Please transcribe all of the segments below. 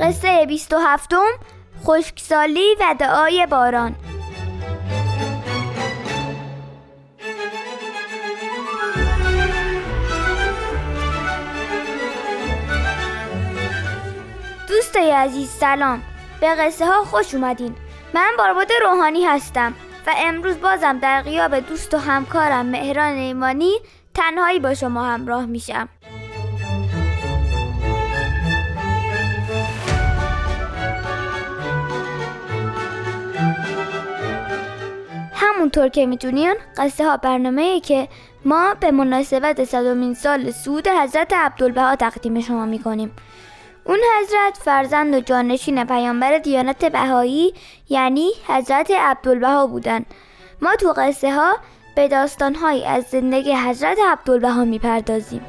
قصه بیست و هفتم خشکسالی و دعای باران. دوستای عزیز سلام. به قصه ها خوش اومدین. من بارباد روحانی هستم و امروز بازم در غیاب دوست و همکارم مهران ایمانی تنهایی با شما همراه میشم. همونطور که می‌دونین قصه ها برنامه که ما به مناسبت صدومین سال سود حضرت عبدالبها تقدیم شما می‌کنیم. اون حضرت فرزند و جانشین پیامبر دیانت بهایی یعنی حضرت عبدالبها بودن. ما تو قصه ها به داستان های از زندگی حضرت عبدالبها می‌پردازیم.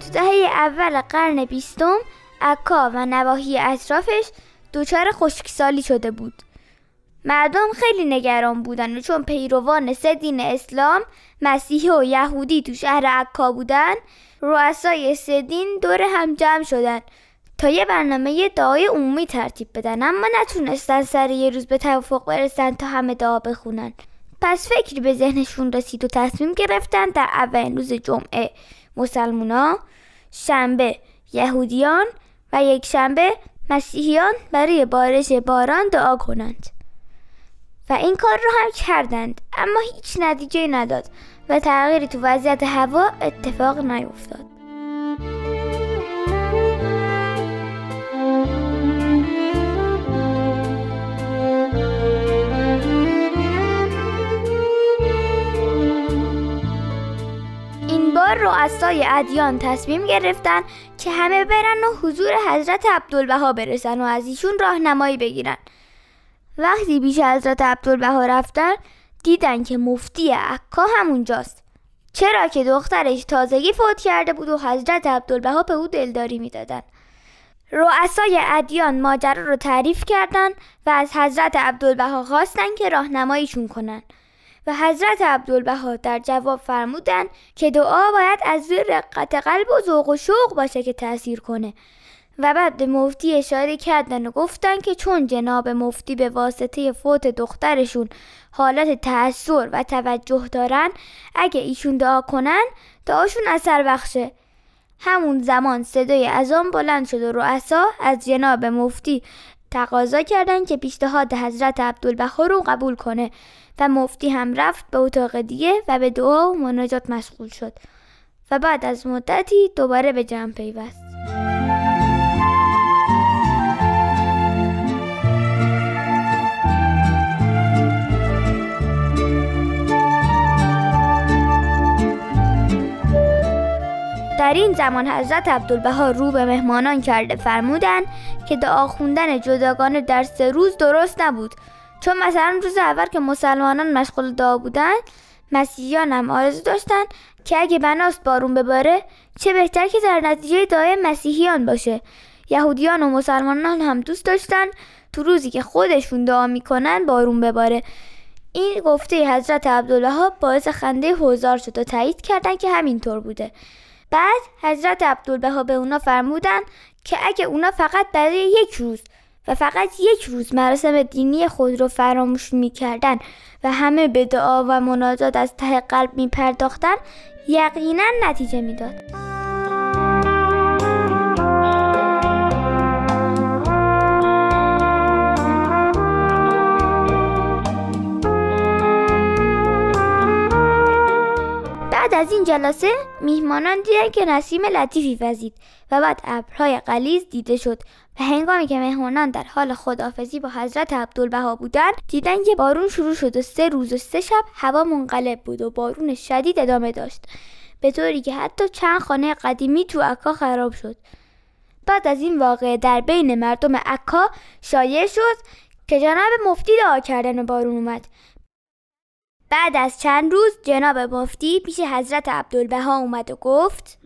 تو دهه اول قرن بیستم عکا و نواحی اطرافش دچار خشکسالی شده بود. مردم خیلی نگران بودن و چون پیروان سه دین اسلام مسیحی و یهودی تو شهر عکا بودن رؤسای سه دین دور هم جمع شدن تا یه برنامه دعای عمومی ترتیب بدن اما نتونستن سر یه روز به توافق برسن تا همه دعا بخونن. پس فکری به ذهنشون رسید و تصمیم گرفتن در اولین روز جمعه مسلمونا شنبه یهودیان و یک شنبه مسیحیان برای بارش باران دعا کنند. و این کار رو هم کردند اما هیچ نتیجه نداد و تغییری تو وضعیت هوا اتفاق نیفتاد. رؤسای ادیان تصمیم گرفتن که همه برن و حضور حضرت عبدالبها برسن و از ایشون راهنمایی بگیرن. وقتی بیش حضرت عبدالبها رفتن دیدن که مفتی عکا همونجاست. چرا که دخترش تازگی فوت کرده بود و حضرت عبدالبها به او دلداری می‌دادن. رؤسای ادیان ماجرا رو تعریف کردند و از حضرت عبدالبها خواستن که راهنماییشون کنن. حضرت عبدالبها در جواب فرمودن که دعا باید از رقت قلب و ذوق و شوق باشه که تأثیر کنه. و بعد مفتی اشاره کردن و گفتن که چون جناب مفتی به واسطه فوت دخترشون حالت تأثیر و توجه دارن اگه ایشون دعا کنن دعاشون اثر بخشه. همون زمان صدای ازان بلند شد و رؤسا از جناب مفتی تقاضا کردن که پیشنهاد حضرت عبدالبها رو قبول کنه و مفتی هم رفت به اتاق دیگه و به دعا و مناجات مشغول شد و بعد از مدتی دوباره به جمع پیوست. در این زمان حضرت عبدالبها رو به مهمانان کرده فرمودن که دعا خوندن جداگانه در سه روز درست نبود. چون مثلا روز اول که مسلمانان مشغول دعا بودند مسیحیان هم آرزو داشتن که اگه بناست بارون بباره چه بهتر که در نتیجه دعای مسیحیان باشه. یهودیان و مسلمانان هم دوست داشتن تو روزی که خودشون دعا می‌کنن بارون بباره. این گفته حضرت عبدالله باعث خنده هزار شد و تایید کردن که همینطور بوده. بعد حضرت عبدالبها به اونا فرمودن که اگه اونا فقط برای یک روز و فقط یک روز مراسم دینی خود رو فراموش می‌کردن و همه به دعا و مناجات از ته قلب میپرداختن یقینا نتیجه می‌داد. بعد از این جلسه میهمانان دیدن که نسیم لطیفی وزید و بعد ابرهای قلیز دیده شد و هنگامی که مهمانان در حال خداحافظی با حضرت عبدالبها بودند دیدن که بارون شروع شد و سه روز و سه شب هوا منقلب بود و بارون شدید ادامه داشت. به طوری که حتی چند خانه قدیمی تو عکا خراب شد. بعد از این واقعه در بین مردم عکا شایع شد که جناب مفتی دعا کردن بارون اومد. بعد از چند روز جناب مفتی پیش حضرت عبدالبها اومد و گفت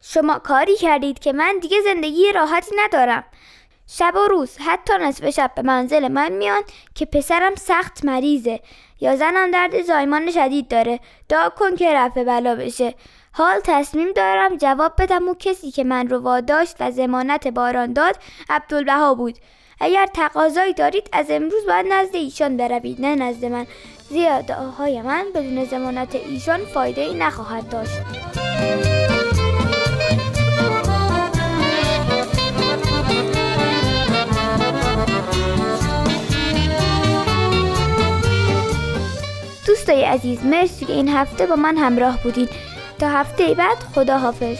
شما کاری کردید که من دیگه زندگی راحتی ندارم. شب و روز حتی نصف شب به منزل من میان که پسرم سخت مریضه. یا زنم درد زایمان شدید داره. دعا کن که رفع بلا بشه. حال تصمیم دارم جواب بدم و کسی که من رو واداشت و زمانت باران داد عبدالبها بود. اگر تقاضایی دارید از امروز باید نزد ایشان بروید. نه نزد من. زیرا دعاهای من بدون زمانت ایشان فایده ای نخواهد داشت. دوستای عزیز مرسی که این هفته با من همراه بودین تا هفته بعد خدا حافظ